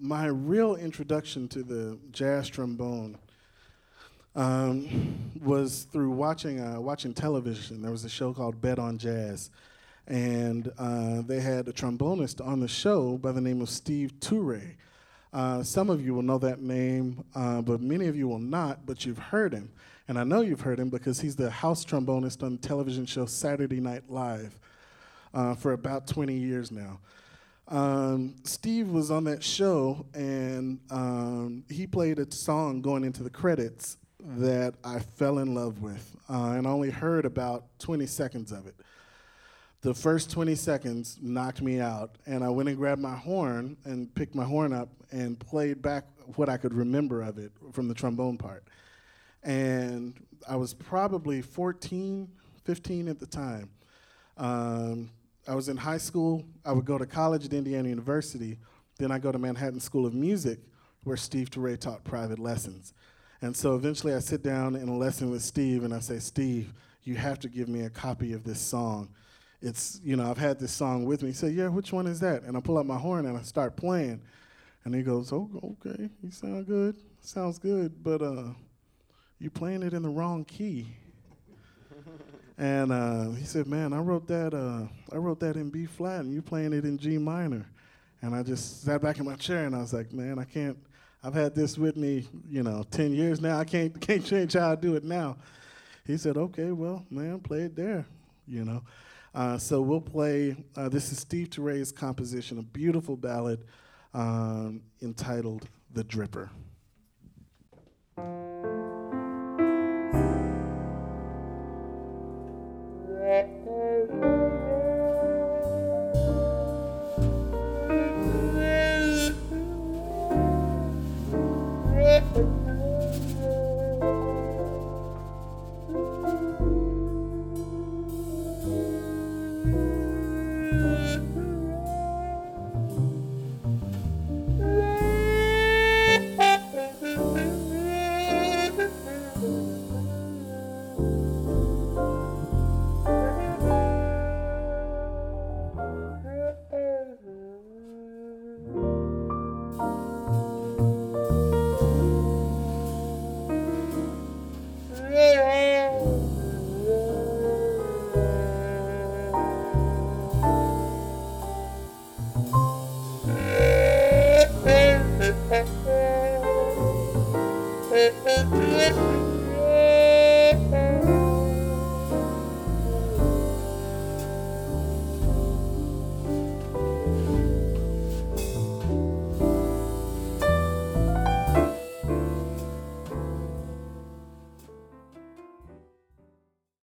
my real introduction to the jazz trombone um, was through watching uh, watching television. There was a show called Bet on Jazz, and uh, they had a trombonist on the show by the name of Steve Turre. Uh, some of you will know that name, uh, but many of you will not. But you've heard him, and I know you've heard him because he's the house trombonist on the television show Saturday Night Live uh, for about 20 years now. Um, Steve was on that show, and um, he played a song going into the credits that I fell in love with, uh, and only heard about 20 seconds of it. The first 20 seconds knocked me out, and I went and grabbed my horn and picked my horn up and played back what I could remember of it from the trombone part. And I was probably 14, 15 at the time. Um, I was in high school. I would go to college at Indiana University. Then I go to Manhattan School of Music, where Steve Turre taught private lessons. And so eventually I sit down in a lesson with Steve and I say, Steve, you have to give me a copy of this song. It's, you know, I've had this song with me. He said, Yeah, which one is that? And I pull out my horn and I start playing. And he goes, Oh, okay, you sound good. Sounds good, but uh, you're playing it in the wrong key. And uh, he said, Man, I wrote that uh, I wrote that in B flat and you're playing it in G minor. And I just sat back in my chair and I was like, Man, I can't I've had this with me, you know, 10 years now. I can't, can't change how I do it now. He said, okay, well, man, play it there, you know. Uh, so we'll play, uh, this is Steve Turre's composition, a beautiful ballad um, entitled The Dripper. Thank you.